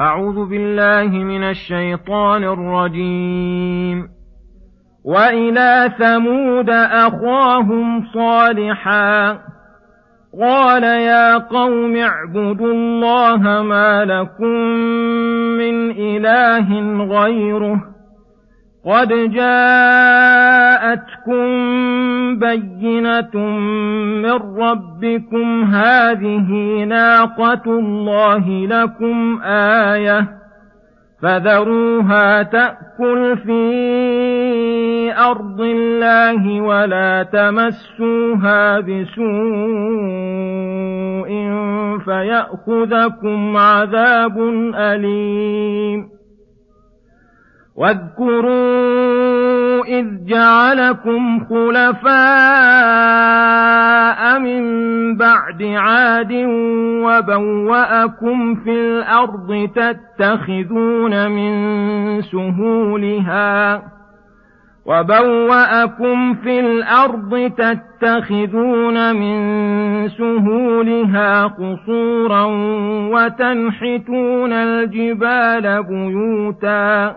أعوذ بالله من الشيطان الرجيم. وإلى ثمود أخاهم صالحا. قال يا قوم اعبدوا الله ما لكم من إله غيره. قد جاءتكم بينة ربكم هذه ناقة الله لكم آية فذروها تأكل في أرض الله ولا تمسوها بسوء فيأخذكم عذاب أليم واذكروا إذ جعلكم خلفاء من بعد عاد وبوأكم في الأرض تتخذون من سهولها وبوأكم في الأرض تتخذون من سهولها قصورا وتنحتون الجبال بيوتا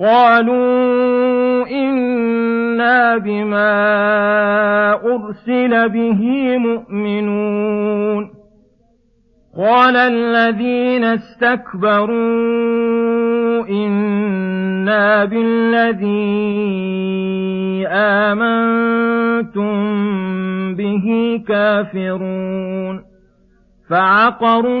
قالوا إنا بما أرسل به مؤمنون قال الذين استكبروا إنا بالذي آمنتم به كافرون فعقروا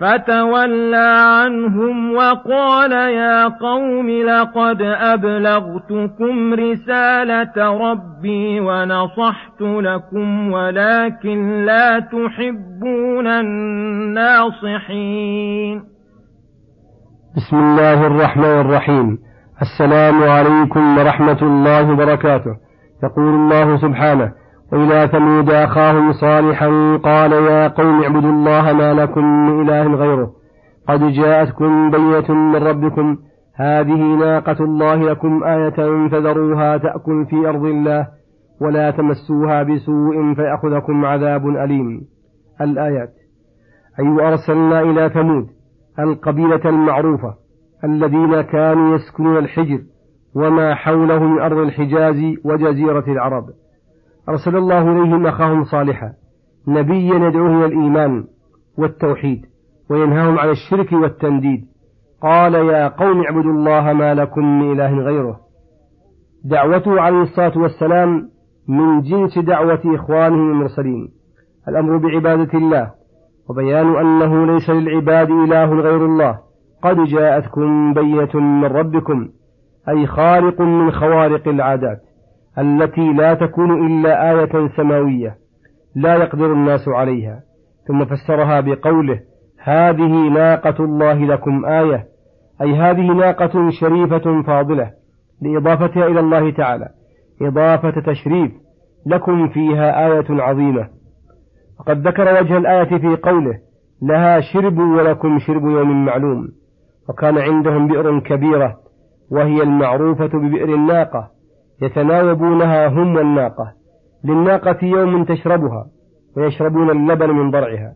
فتولى عنهم وقال يا قوم لقد أبلغتكم رسالة ربي ونصحت لكم ولكن لا تحبون الناصحين. بسم الله الرحمن الرحيم. السلام عليكم ورحمة الله وبركاته. يقول الله سبحانه وإلى ثمود أخاهم صالحا قال يا قوم اعبدوا الله ما لكم من إله غيره. قد جاءتكم بينة من ربكم. هذه ناقة الله لكم آية فذروها تأكل في أرض الله ولا تمسوها بسوء فيأخذكم عذاب أليم. الآيات. أي أرسلنا إلى ثمود القبيلة المعروفة الذين كانوا يسكنون الحجر وما حوله من أرض الحجاز وجزيرة العرب. أرسل الله إليهم أخاهم صالحا نبيا يدعوهم إلى الإيمان والتوحيد وينهاهم عن الشرك والتنديد. قال يا قوم اعبدوا الله ما لكم من إله غيره. دعوته عليه الصلاة والسلام من جنس دعوة إخوانه المرسلين. الأمر بعبادة الله وبيان أنه ليس للعباد إله غير الله. قد جاءتكم بينة من ربكم أي خارق من خوارق العادات. التي لا تكون إلا آية سماوية لا يقدر الناس عليها ثم فسرها بقوله هذه ناقة الله لكم آية أي هذه ناقة شريفة فاضلة لإضافتها إلى الله تعالى إضافة تشريف لكم فيها آية عظيمة. وقد ذكر وجه الآية في قوله لها شرب ولكم شرب يوم معلوم. وكان عندهم بئر كبيرة وهي المعروفة ببئر الناقة يتناوبونها هم والناقة. للناقة يوم تشربها ويشربون اللبن من ضرعها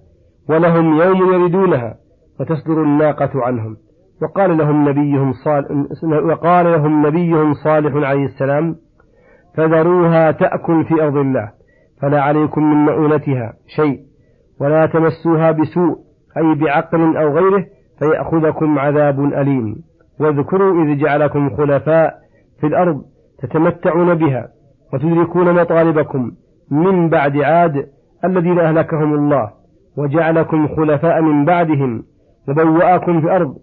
ولهم يوم يردونها وتصدر الناقة عنهم. وقال لهم نبيهم صالح وقال لهم نبيهم صالح عليه السلام فذروها تأكل في أرض الله فلا عليكم من مؤونتها شيء ولا تمسوها بسوء أي بعقل أو غيره فيأخذكم عذاب أليم. واذكروا إذ جعلكم خلفاء في الأرض تتمتعون بها وتدركون مطالبكم من بعد عاد الذين أهلكهم الله وجعلكم خلفاء من بعدهم وبوأكم في الأرض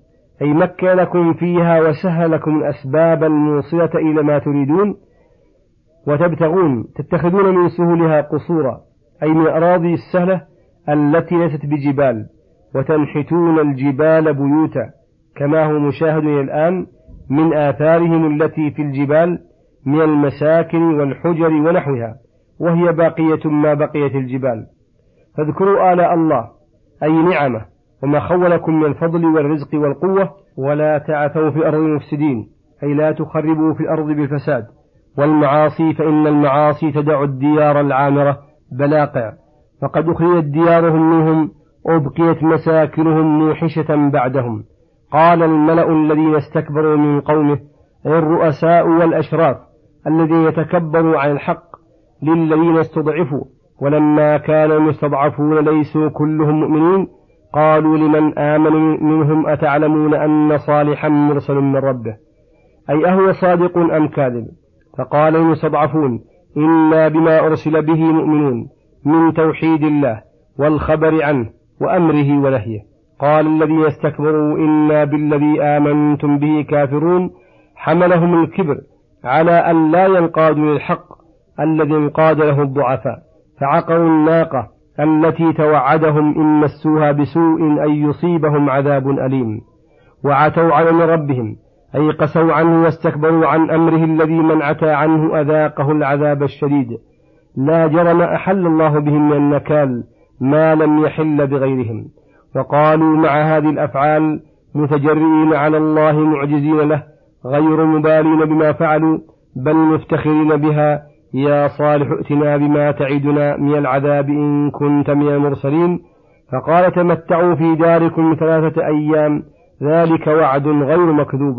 أي مكن لكم فيها وسهل لكم الأسباب الموصلة إلى ما تريدون وتبتغون تتخذون من سهولها قصورا أي من الأراضي السهلة التي ليست بجبال وتنحتون الجبال بيوتا كما هو مشاهد الآن من آثارهم التي في الجبال من المساكن والحجر ونحوها وهي باقية ما بقيت الجبال. فاذكروا آلاء الله أي نعمة وما خولكم من الفضل والرزق والقوة ولا تعثوا في الأرض مفسدين أي لا تخربوا في الأرض بالفساد. والمعاصي فإن المعاصي تدع الديار العامرة بلاقع. فقد أخرجت ديارهم منهم أبقيت مساكنهم موحشة بعدهم. قال الملأ الذين استكبروا من قومه الرؤساء والأشراف الذين يتكبروا عن الحق للذين استضعفوا ولما كان المستضعفون ليسوا كلهم مؤمنين قالوا لمن آمن منهم أتعلمون أن صالحا مرسل من ربه؟ أي أهو صادق أم كاذب؟ فقال المستضعفون إنا بما أرسل به مؤمنون من توحيد الله والخبر عنه وأمره ونهيه. قال الذين استكبروا إنا بالذي آمنتم به كافرون حملهم الكبر على أن لا ينقادوا للحق الذي انقاد له الضعفاء فعقروا الناقة التي توعدهم إن مسوها بسوء أن يصيبهم عذاب أليم. وعتوا عن ربهم أي قسوا عنه واستكبروا عن أمره الذي من عتى عنه أذاقه العذاب الشديد. لا جرم أحل الله بهم من النكال ما لم يحل بغيرهم. وقالوا مع هذه الأفعال متجرئين على الله معجزين له غير مبالين بما فعلوا بل مفتخرين بها. يا صالح ائتنا بما تعدنا من العذاب إن كنت من المرسلين. فقال تمتعوا في داركم ثلاثة أيام. ذلك وعد غير مكذوب.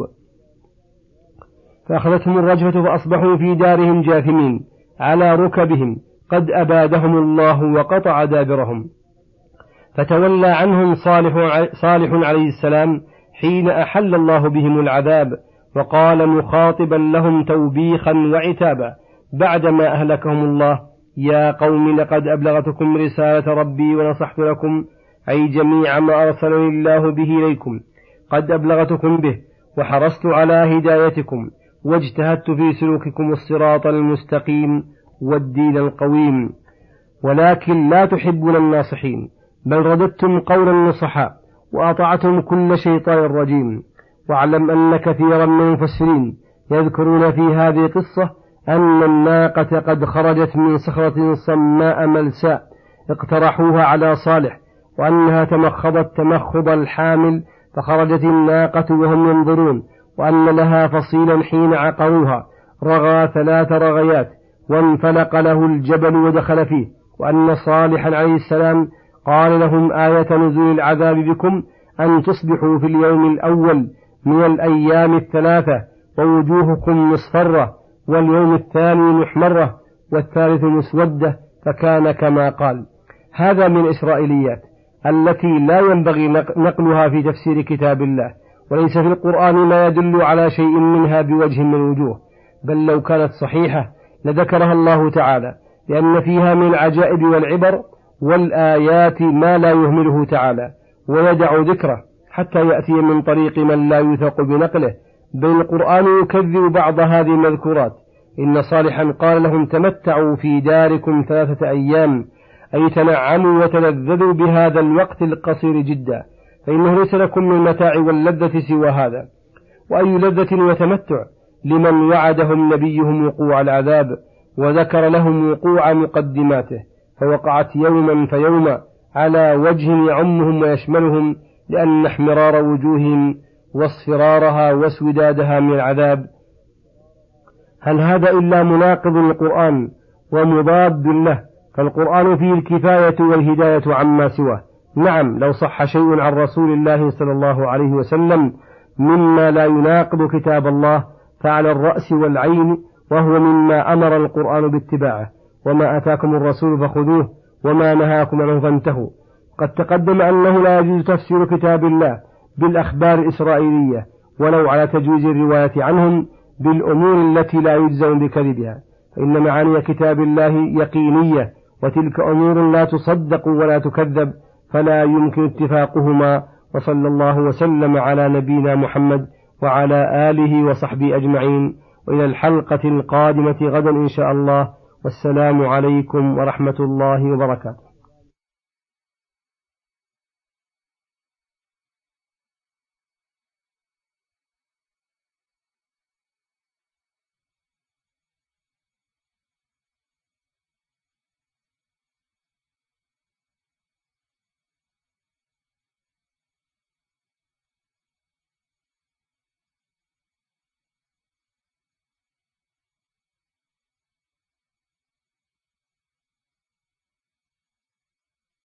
فأخذتهم الرجفة فأصبحوا في دارهم جاثمين على ركبهم. قد أبادهم الله وقطع دابرهم. فتولى عنهم صالح, صالح عليه السلام حين أحل الله بهم العذاب. وقال مخاطبا لهم توبيخا وعتابا بعدما أهلكهم الله يا قوم لقد أبلغتكم رسالة ربي ونصحت لكم أي جميع ما أرسلني الله به إليكم قد أبلغتكم به وحرصت على هدايتكم واجتهدت في سلوككم الصراط المستقيم والدين القويم ولكن لا تحبون الناصحين بل رددتم قول النصحاء وأطعتم كل شيطان رجيم. واعلم أن كثيرا من المفسرين يذكرون في هذه القصة أن الناقة قد خرجت من صخرة صماء ملساء اقترحوها على صالح وأنها تمخضت تمخض الحامل فخرجت الناقة وهم ينظرون وأن لها فصيلا حين عقروها رغى ثلاث رغيات وانفلق له الجبل ودخل فيه وأن صالحا عليه السلام قال لهم آية نزول العذاب بكم أن تصبحوا في اليوم الأول من الأيام الثلاثة ووجوهكم مصفرة واليوم الثاني محمرة والثالث مسودة فكان كما قال. هذا من إسرائيليات التي لا ينبغي نقلها في تفسير كتاب الله وليس في القرآن ما يدل على شيء منها بوجه من الوجوه بل لو كانت صحيحة لذكرها الله تعالى لأن فيها من العجائب والعبر والآيات ما لا يهمله تعالى ويدع ذكره حتى يأتي من طريق من لا يثق بنقله. بل القرآن يكذب بعض هذه المذكورات. إن صالحا قال لهم تمتعوا في داركم ثلاثة أيام. أي تنعموا وتلذذوا بهذا الوقت القصير جدا. فإنه ليس لكم من المتاع واللذة سوى هذا. وأي لذة وتمتع لمن وعدهم نبيهم وقوع العذاب وذكر لهم وقوع مقدماته. فوقعت يوما فيوما على وجه يعمهم ويشملهم لأن احمرار وجوههم واصفرارها واسودادها من العذاب. هل هذا إلا مناقض للقرآن ومضاد له؟ فالقرآن فيه الكفاية والهداية عما سواه. نعم لو صح شيء عن رسول الله صلى الله عليه وسلم مما لا يناقض كتاب الله فعلى الرأس والعين وهو مما أمر القرآن باتباعه. وما أتاكم الرسول فخذوه وما نهاكم عنه فانتهوا. قد تقدم أنه لا يجوز تفسير كتاب الله بالأخبار الإسرائيلية ولو على تجويز الرواية عنهم بالأمور التي لا يجزم بكذبها. فإن معاني كتاب الله يقينية وتلك أمور لا تصدق ولا تكذب فلا يمكن اتفاقهما. وصلى الله وسلم على نبينا محمد وعلى آله وصحبه أجمعين. وإلى الحلقة القادمة غدا إن شاء الله. والسلام عليكم ورحمة الله وبركاته.